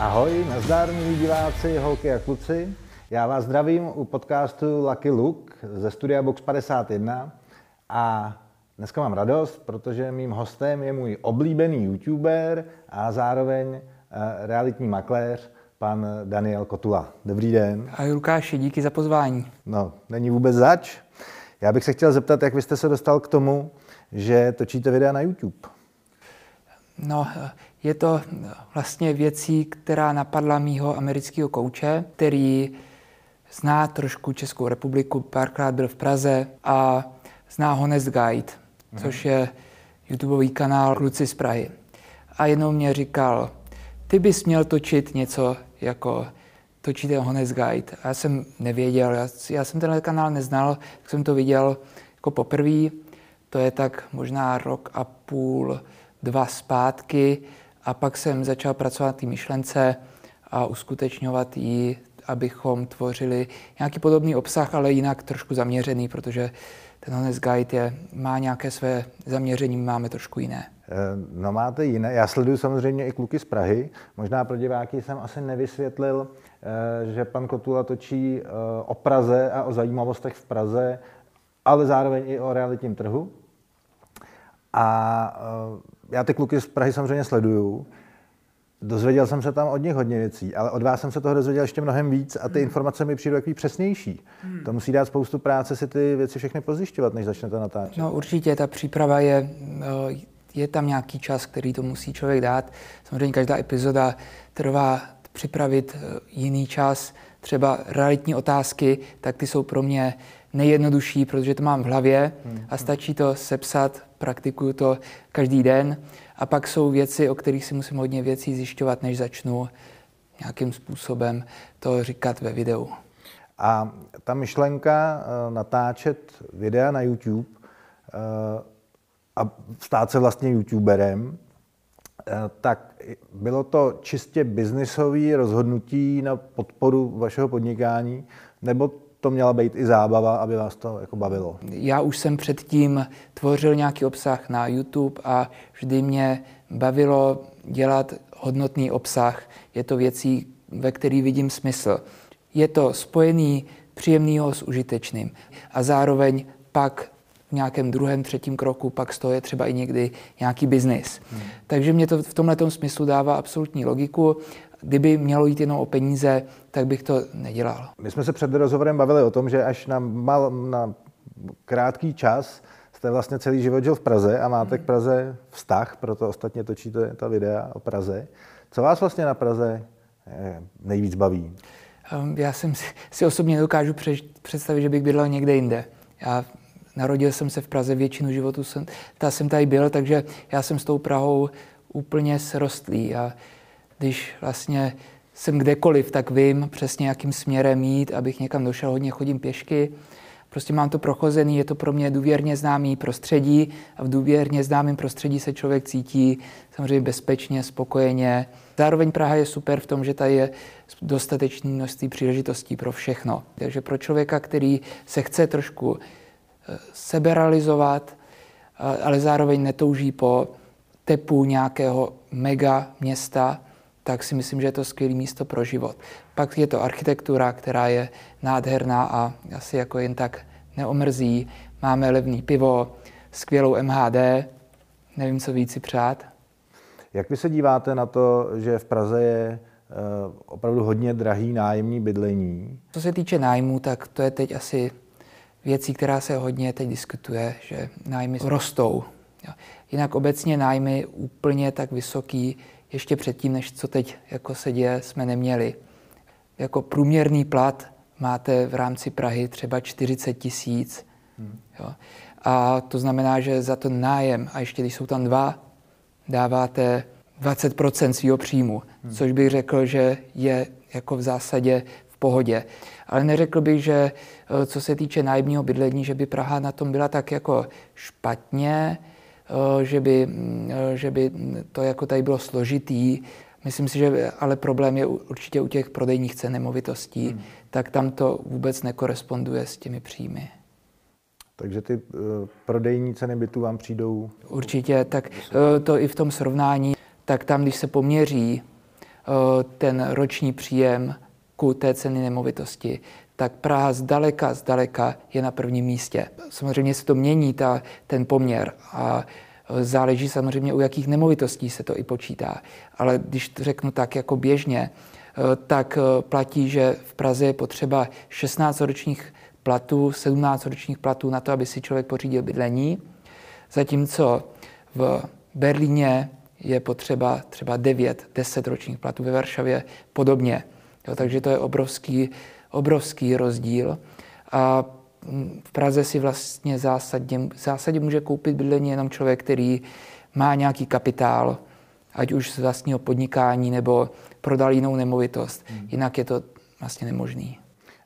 Ahoj, nazdar, milí diváci, holky a kluci. Já vás zdravím u podcastu Lucky Look ze studia Box 51 a dneska mám radost, protože mým hostem je můj oblíbený youtuber a zároveň eh, realitní makléř, pan Daniel Kotula. Dobrý den. Ahoj Lukáši, díky za pozvání. No, není vůbec zač. Já bych se chtěl zeptat, jak vy jste se dostal k tomu, že točíte videa na YouTube. No, je to vlastně věcí, která napadla mýho amerického kouče, který zná trošku Českou republiku, párkrát byl v Praze a zná Honest Guide, mhm. což je YouTubeový kanál Kluci z Prahy. A jednou mě říkal, ty bys měl točit něco jako točíte Honest Guide. A já jsem nevěděl, já, já jsem tenhle kanál neznal, tak jsem to viděl jako poprvé. To je tak možná rok a půl, dva zpátky. A pak jsem začal pracovat na té myšlence a uskutečňovat ji, abychom tvořili nějaký podobný obsah, ale jinak trošku zaměřený, protože ten Honest Guide je, má nějaké své zaměření, máme trošku jiné. Eh, no máte jiné. Já sleduju samozřejmě i kluky z Prahy. Možná pro diváky jsem asi nevysvětlil, eh, že pan Kotula točí eh, o Praze a o zajímavostech v Praze, ale zároveň i o realitním trhu. A já ty kluky z Prahy samozřejmě sleduju. Dozvěděl jsem se tam od nich hodně věcí, ale od vás jsem se toho dozvěděl ještě mnohem víc a ty hmm. informace mi přijdou takový přesnější. Hmm. To musí dát spoustu práce si ty věci všechny pozjišťovat, než začnete natáčet. No určitě, ta příprava je, je tam nějaký čas, který to musí člověk dát. Samozřejmě každá epizoda trvá připravit jiný čas. Třeba realitní otázky, tak ty jsou pro mě nejjednodušší, protože to mám v hlavě a stačí to sepsat, praktikuju to každý den. A pak jsou věci, o kterých si musím hodně věcí zjišťovat, než začnu nějakým způsobem to říkat ve videu. A ta myšlenka uh, natáčet videa na YouTube uh, a stát se vlastně YouTuberem, uh, tak bylo to čistě biznisové rozhodnutí na podporu vašeho podnikání, nebo to měla být i zábava, aby vás to jako bavilo? Já už jsem předtím tvořil nějaký obsah na YouTube a vždy mě bavilo dělat hodnotný obsah. Je to věcí, ve který vidím smysl. Je to spojený příjemného s užitečným. A zároveň pak v nějakém druhém, třetím kroku pak z toho je třeba i někdy nějaký biznis. Hmm. Takže mě to v tomhle smyslu dává absolutní logiku kdyby mělo jít jenom o peníze, tak bych to nedělal. My jsme se před rozhovorem bavili o tom, že až na, mal, na krátký čas jste vlastně celý život žil v Praze a máte k Praze vztah, proto ostatně točíte ta videa o Praze. Co vás vlastně na Praze eh, nejvíc baví? Ehm, já jsem si, si osobně nedokážu představit, že bych bydlel někde jinde. Já narodil jsem se v Praze, většinu životu jsem, ta jsem tady byl, takže já jsem s tou Prahou úplně srostlý. A když vlastně jsem kdekoliv, tak vím přesně, jakým směrem jít, abych někam došel, hodně chodím pěšky. Prostě mám to prochozený, je to pro mě důvěrně známý prostředí a v důvěrně známém prostředí se člověk cítí samozřejmě bezpečně, spokojeně. Zároveň Praha je super v tom, že tady je dostatečné množství příležitostí pro všechno. Takže pro člověka, který se chce trošku eh, seberalizovat, ale zároveň netouží po tepu nějakého mega města, tak si myslím, že je to skvělé místo pro život. Pak je to architektura, která je nádherná a asi jako jen tak neomrzí. Máme levný pivo, skvělou MHD, nevím, co víc si přát. Jak vy se díváte na to, že v Praze je eh, opravdu hodně drahý nájemní bydlení? Co se týče nájmu, tak to je teď asi věcí, která se hodně teď diskutuje, že nájmy rostou. Jinak obecně nájmy úplně tak vysoký ještě předtím, než co teď jako se děje, jsme neměli. Jako průměrný plat máte v rámci Prahy třeba 40 tisíc. Hmm. A to znamená, že za ten nájem, a ještě když jsou tam dva, dáváte 20 svého příjmu, hmm. což bych řekl, že je jako v zásadě v pohodě. Ale neřekl bych, že eh, co se týče nájemního bydlení, že by Praha na tom byla tak jako špatně, že by, mm, eh, že by to jako tady bylo složitý. Myslím si, že ale problém je určitě u těch prodejních cen nemovitostí, hmm. tak tam to vůbec nekoresponduje s těmi příjmy. Takže ty uh, prodejní ceny bytů vám přijdou? Určitě, tak uh, to i v tom srovnání, tak tam, když se poměří ten roční příjem ku té ceny nemovitosti, tak Praha zdaleka, zdaleka je na prvním místě. Samozřejmě se to mění, ta, ten poměr a záleží samozřejmě, u jakých nemovitostí se to i počítá. Ale když to řeknu tak jako běžně, tak platí, že v Praze je potřeba 16 ročních platů, 17 ročních platů na to, aby si člověk pořídil bydlení, zatímco v Berlíně je potřeba třeba 9, 10 ročních platů, ve Varšavě podobně. Jo, takže to je obrovský, obrovský rozdíl. A v Praze si vlastně zásadně, v zásadě může koupit bydlení jenom člověk, který má nějaký kapitál, ať už z vlastního podnikání nebo prodal jinou nemovitost. Hmm. Jinak je to vlastně nemožný.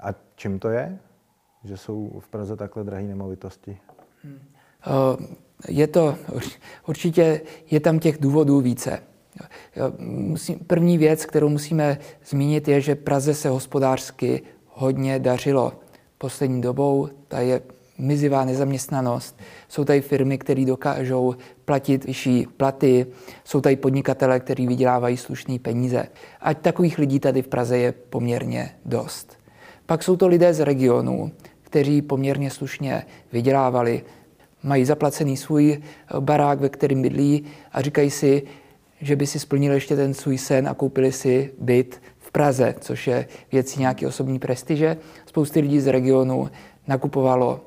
A čím to je, že jsou v Praze takhle drahé nemovitosti? Hmm. Je to, určitě je tam těch důvodů více. První věc, kterou musíme zmínit, je, že Praze se hospodářsky hodně dařilo. Poslední dobou ta je mizivá nezaměstnanost. Jsou tady firmy, které dokážou platit vyšší platy, jsou tady podnikatele, kteří vydělávají slušné peníze. Ať takových lidí tady v Praze je poměrně dost. Pak jsou to lidé z regionů, kteří poměrně slušně vydělávali, mají zaplacený svůj barák, ve kterém bydlí a říkají si, že by si splnili ještě ten svůj sen a koupili si byt v Praze, což je věcí nějaké osobní prestiže. Spousty lidí z regionu nakupovalo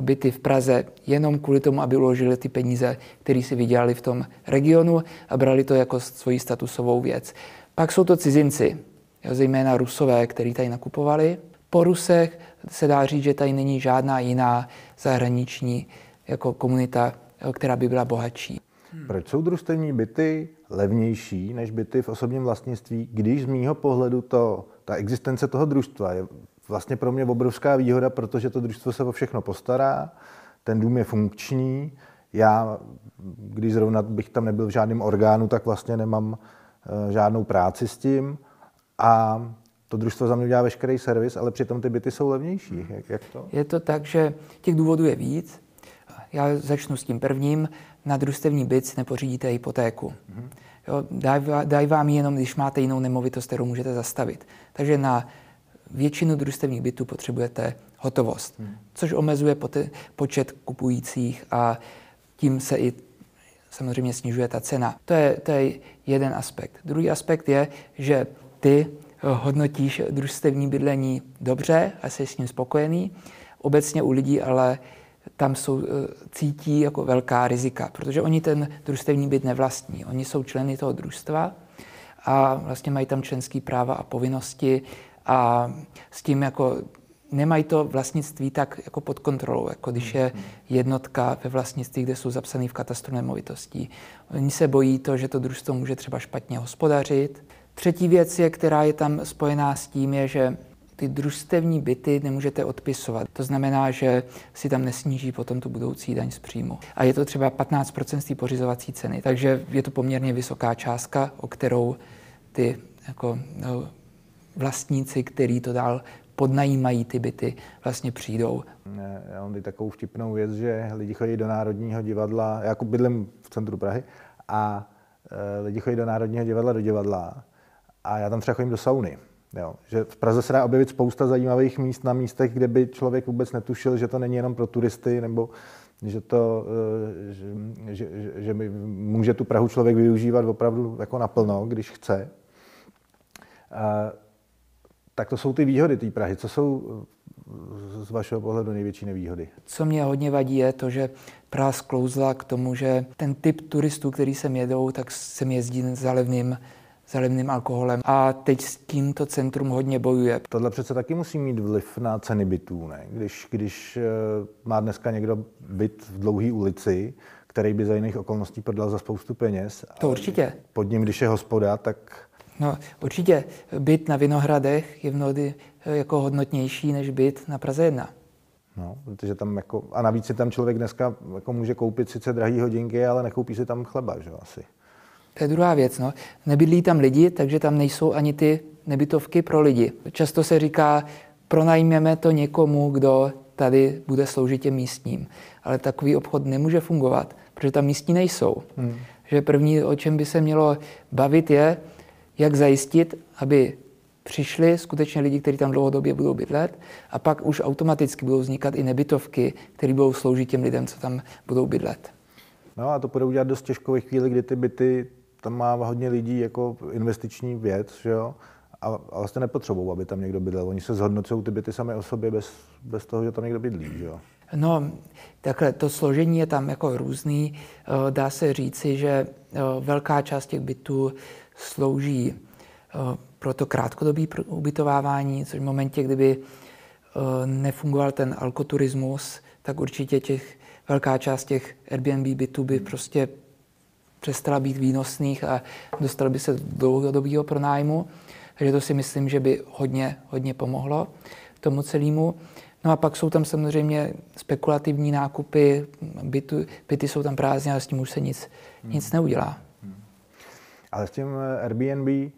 byty v Praze jenom kvůli tomu, aby uložili ty peníze, které si vydělali v tom regionu a brali to jako svoji statusovou věc. Pak jsou to cizinci, zejména Rusové, kteří tady nakupovali. Po Rusech se dá říct, že tady není žádná jiná zahraniční jako komunita, která by byla bohatší. Hmm. Proč jsou družstevní byty levnější než byty v osobním vlastnictví, když z mýho pohledu to, ta existence toho družstva je vlastně pro mě obrovská výhoda, protože to družstvo se o všechno postará, ten dům je funkční, já, když zrovna bych tam nebyl v žádném orgánu, tak vlastně nemám uh, žádnou práci s tím a to družstvo za mě dělá veškerý servis, ale přitom ty byty jsou levnější. Jak, jak to? Je to tak, že těch důvodů je víc. Já začnu s tím prvním. Na družstevní byt si nepořídíte hypotéku. Mm-hmm. Jo, daj, daj vám jenom, když máte jinou nemovitost, kterou můžete zastavit. Takže na většinu družstevních bytů potřebujete hotovost, hmm. což omezuje počet kupujících a tím se i samozřejmě snižuje ta cena. To je, to je jeden aspekt. Druhý aspekt je, že ty hodnotíš družstevní bydlení dobře a jsi s ním spokojený. Obecně u lidí ale tam jsou, eh, cítí jako velká rizika, protože oni ten družstevní byt nevlastní. Oni jsou členy toho družstva a vlastně mají tam členské práva a povinnosti a s tím jako nemají to vlastnictví tak jako pod kontrolou, jako když je jednotka ve vlastnictví, kde jsou zapsané v katastru nemovitostí. Oni se bojí to, že to družstvo může třeba špatně hospodařit. Třetí věc, je, která je tam spojená s tím, je, že ty družstevní byty nemůžete odpisovat. To znamená, že si tam nesníží potom tu budoucí daň z příjmu. A je to třeba 15 z té pořizovací ceny. Takže je to poměrně vysoká částka, o kterou ty jako, no, vlastníci, který to dál podnajímají ty byty, vlastně přijdou. Já mám takovou vtipnou věc, že lidi chodí do Národního divadla, já jako bydlím v centru Prahy, a e, lidi chodí do Národního divadla do divadla a já tam třeba chodím do sauny. Jo, že v Praze se dá objevit spousta zajímavých míst na místech, kde by člověk vůbec netušil, že to není jenom pro turisty, nebo že, to, e, že, že, že, že může tu Prahu člověk využívat opravdu jako naplno, když chce. A tak to jsou ty výhody té Prahy. Co jsou eh, z vašeho pohledu největší nevýhody? Co mě hodně vadí je to, že Praha sklouzla k tomu, že ten typ turistů, který sem jedou, tak sem jezdí za levným, za levným alkoholem. A teď s tímto centrum hodně bojuje. Tohle přece taky musí mít vliv na ceny bytů, ne? Když, když eh, má dneska někdo byt v dlouhé ulici, který by za jiných okolností prodal za spoustu peněz. To určitě. Pod ním, když je hospoda, tak No, určitě byt na Vinohradech je mnohdy eh, jako hodnotnější než byt na Praze 1. No, protože tam jako, a navíc si tam člověk dneska jako může koupit sice drahé hodinky, ale nekoupí si tam chleba, že asi. To je druhá věc. No. Nebydlí tam lidi, takže tam nejsou ani ty nebytovky pro lidi. Často se říká, pronajmeme to někomu, kdo tady bude sloužit těm místním. Ale takový obchod nemůže fungovat, protože tam místní nejsou. Hmm. Že první, o čem by se mělo bavit, je, jak zajistit, aby přišli skutečně lidi, kteří tam dlouhodobě budou bydlet a pak už automaticky budou vznikat i nebytovky, které budou sloužit těm lidem, co tam budou bydlet. No a to bude udělat dost těžko ve chvíli, kdy ty byty, tam má hodně lidí jako investiční věc, že jo? A, a vlastně nepotřebují, aby tam někdo bydlel. Oni se zhodnocují ty byty sami o sobě bez, bez toho, že tam někdo bydlí, že jo? No, takhle to složení je tam jako různý. Eh, dá se říci, že eh, velká část těch bytů slouží eh, pro to krátkodobé ubytovávání, což v momentě, kdyby nefungoval ten alkoturismus, tak určitě těch, velká část těch Airbnb bytů by prostě přestala být výnosných a dostal by se do dlouhodobého pronájmu. Takže to si myslím, že by hodně, hodně pomohlo tomu celému. No a pak jsou tam samozřejmě spekulativní nákupy, byty, byty jsou tam prázdné a s tím už se nic, hmm. nic neudělá. Hmm. Ale s tím eh, Airbnb,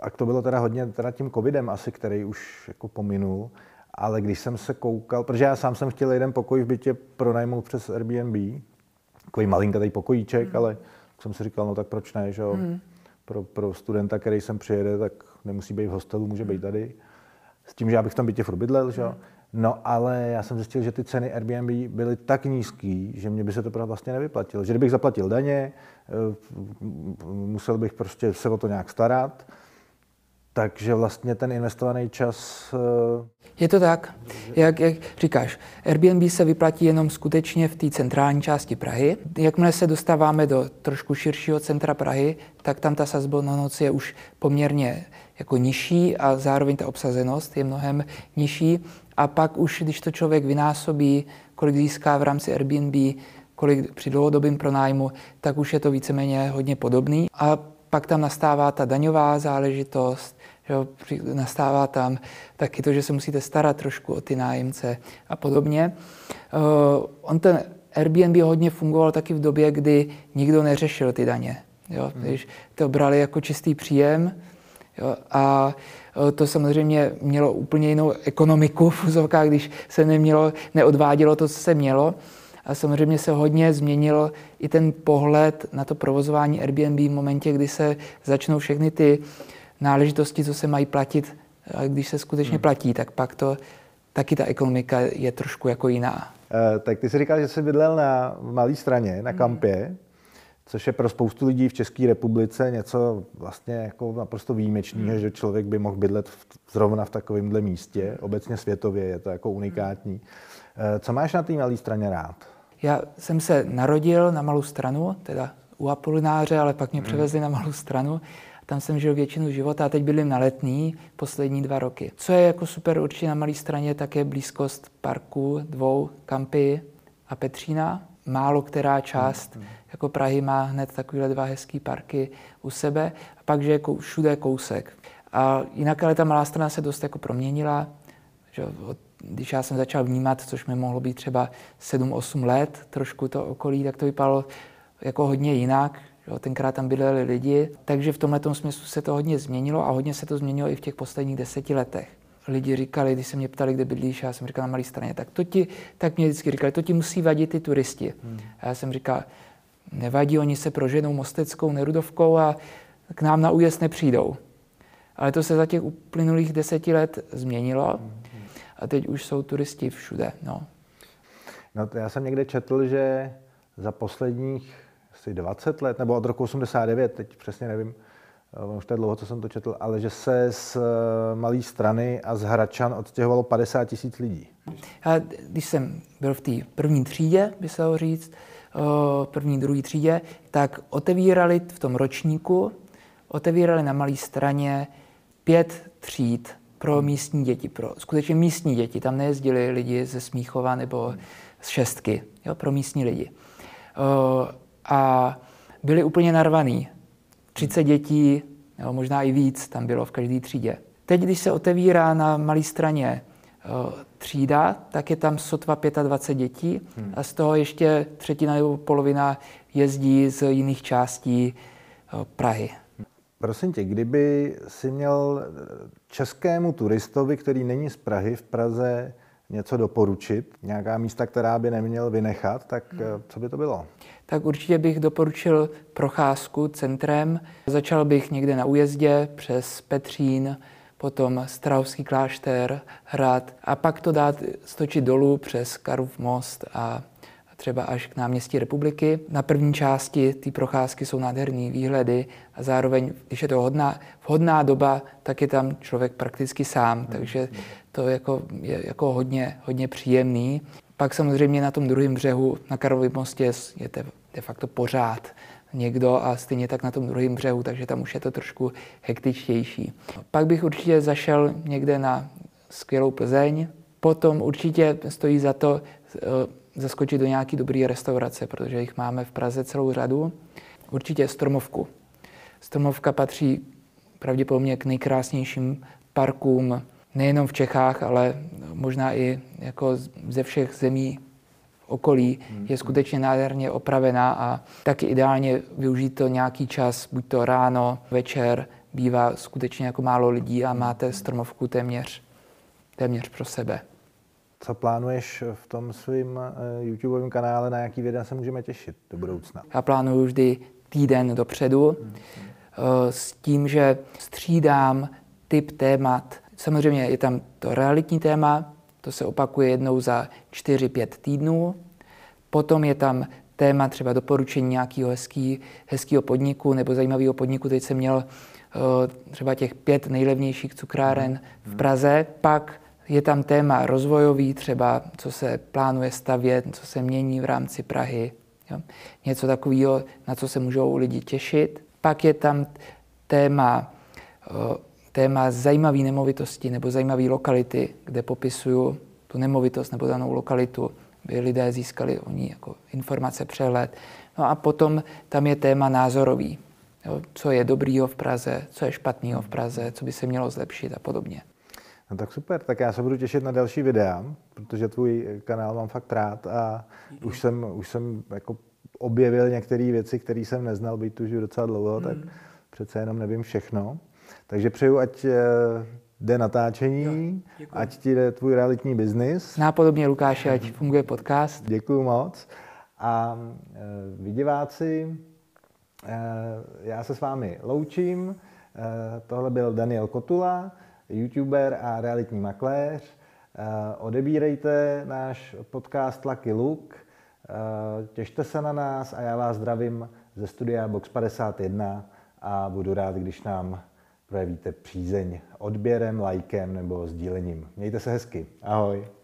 a to bylo teda hodně teda tím covidem asi, který už jako pominul, ale když jsem se koukal, protože já sám jsem chtěl jeden pokoj v bytě pronajmout přes Airbnb, takový malinkatý pokojíček, hmm. ale jsem si říkal, no tak proč ne, že jo? Hmm. Pro, pro studenta, který sem přijede, tak nemusí být v hostelu, může být tady s tím, že já bych v tom bytě furt bydlel, že? No ale já jsem zjistil, že ty ceny Airbnb byly tak nízký, že mě by se to vlastně nevyplatilo. Že kdybych zaplatil daně, eh, musel bych prostě se o to nějak starat, takže vlastně ten investovaný čas... Eh, Je to tak, jak, jak říkáš, Airbnb se vyplatí jenom skutečně v té centrální části Prahy. Jakmile se dostáváme do trošku širšího centra Prahy, tak tam ta sazba na noc je už poměrně jako nižší a zároveň ta obsazenost je mnohem nižší. A pak už, když to člověk vynásobí, kolik získá v rámci Airbnb, kolik při dlouhodobém pronájmu, tak už je to víceméně hodně podobný. A pak tam nastává ta daňová záležitost, jo, nastává tam taky to, že se musíte starat trošku o ty nájemce a podobně. Uh, on ten Airbnb hodně fungoval taky v době, kdy nikdo neřešil ty daně. Jo? Hmm. Když to brali jako čistý příjem, Jo? A e, to samozřejmě mělo úplně jinou ekonomiku v úzovkách, když se nemělo, neodvádělo to, co se mělo. A samozřejmě se hodně změnil i ten pohled na to provozování Airbnb v momentě, kdy se začnou všechny ty náležitosti, co se mají platit, a když se skutečně hmm. platí, tak pak to taky ta ekonomika je trošku jako jiná. E, tak ty jsi říkal, že jsi bydlel na malé straně, na hmm. kampě. Hmm což je pro spoustu lidí v České republice něco vlastně jako naprosto výjimečného, hmm. že člověk by mohl bydlet v, zrovna v takovémhle místě. Obecně světově je to jako unikátní. Eh, co máš na té malé straně rád? Já jsem se narodil na malou stranu, teda u Apolináře, ale pak mě hmm. převezli na malou stranu. Tam jsem žil většinu života a teď bydlím na letní poslední dva roky. Co je jako super určitě na malé straně, tak je blízkost parku, dvou, kampy a Petřína. Málo která část hmm jako Prahy má hned takovéhle dva hezký parky u sebe a pak, že je všude kousek. A jinak ale ta malá strana se dost jako proměnila. Že když já jsem začal vnímat, což mi mohlo být třeba 7-8 let, trošku to okolí, tak to vypadalo jako hodně jinak. Že tenkrát tam bydleli lidi, takže v tomhle smyslu se to hodně změnilo a hodně se to změnilo i v těch posledních deseti letech. Lidi říkali, když se mě ptali, kde bydlíš, já jsem říkal na malé straně, tak to ti, tak mě vždycky říkali, to ti musí vadit ty turisti. Hmm. A já jsem říkal, Nevadí, oni se proženou Mosteckou, Nerudovkou a k nám na újezd nepřijdou. Ale to se za těch uplynulých deseti let změnilo a teď už jsou turisti všude. No. No, já jsem někde četl, že za posledních asi 20 let, nebo od roku 89, teď přesně nevím, eh, už to je dlouho, co jsem to četl, ale že se z eh, malé strany a z Hračan odstěhovalo 50 tisíc lidí. Já, když jsem byl v té první třídě, by se ho říct, první, druhé třídě, tak otevírali v tom ročníku, otevírali na malé straně pět tříd pro hmm. místní děti, pro skutečně místní děti. Tam nejezdili lidi ze Smíchova nebo z šestky, jo, pro místní lidi. A byli úplně narvaný. 30 dětí, jo, možná i víc, tam bylo v každé třídě. Teď, když se otevírá na malé straně třída, tak je tam sotva 25 dětí hmm. a z toho ještě třetina nebo polovina jezdí z jiných částí eh, Prahy. Prosím tě, kdyby si měl českému turistovi, který není z Prahy, v Praze něco doporučit, nějaká místa, která by neměl vynechat, tak hmm. co by to bylo? Tak určitě bych doporučil procházku centrem. Začal bych někde na újezdě přes Petřín, potom Strahovský klášter, hrad a pak to dát stočit dolů přes Karův most a třeba až k náměstí republiky. Na první části té procházky jsou nádherné výhledy a zároveň, když je to hodná, vhodná doba, tak je tam člověk prakticky sám, takže to jako, je jako hodně, hodně příjemný. Pak samozřejmě na tom druhém břehu, na Karlově mostě, je de, de facto pořád někdo a stejně tak na tom druhém břehu, takže tam už je to trošku hektičtější. Pak bych určitě zašel někde na skvělou Plzeň. Potom určitě stojí za to eh, zaskočit do nějaké dobré restaurace, protože jich máme v Praze celou řadu. Určitě Stromovku. Stromovka patří pravděpodobně k nejkrásnějším parkům nejenom v Čechách, ale možná i jako ze všech zemí okolí je skutečně nádherně opravená a taky ideálně využít to nějaký čas, buď to ráno, večer, bývá skutečně jako málo lidí a máte stromovku téměř, téměř pro sebe. Co plánuješ v tom svém eh, YouTubeovém kanále, na jaký videa se můžeme těšit do budoucna? Já plánuju vždy týden dopředu hmm. s tím, že střídám typ témat. Samozřejmě je tam to realitní téma, to se opakuje jednou za 4-5 týdnů. Potom je tam téma třeba doporučení nějakého hezký, hezkého podniku nebo zajímavého podniku. Teď jsem měl uh, třeba těch pět nejlevnějších cukráren v Praze. Pak je tam téma rozvojový, třeba co se plánuje stavět, co se mění v rámci Prahy. Jo? Něco takového, na co se můžou lidi těšit. Pak je tam téma, téma zajímavé nemovitosti nebo zajímavé lokality, kde popisuju tu nemovitost nebo danou lokalitu, aby lidé získali o ní jako informace, přehled. No a potom tam je téma názorový. Jo? Co je dobrýho v Praze, co je špatného v Praze, co by se mělo zlepšit a podobně. No tak super, tak já se budu těšit na další videa, protože tvůj kanál mám fakt rád a už jsem, už jsem jako objevil některé věci, které jsem neznal, být tu žiju docela dlouho, mm. tak přece jenom nevím všechno. Takže přeju, ať eh, jde natáčení, jo, ať ti jde tvůj realitní biznis. Nápodobně Lukáši, ať funguje podcast. Děkuju moc. A e, vy diváci, e, já se s vámi loučím. E, tohle byl Daniel Kotula youtuber a realitní makléř. Eh, odebírejte náš podcast Lucky Look, eh, těšte se na nás a já vás zdravím ze studia Box 51 a budu rád, když nám projevíte přízeň odběrem, lajkem nebo sdílením. Mějte se hezky. Ahoj.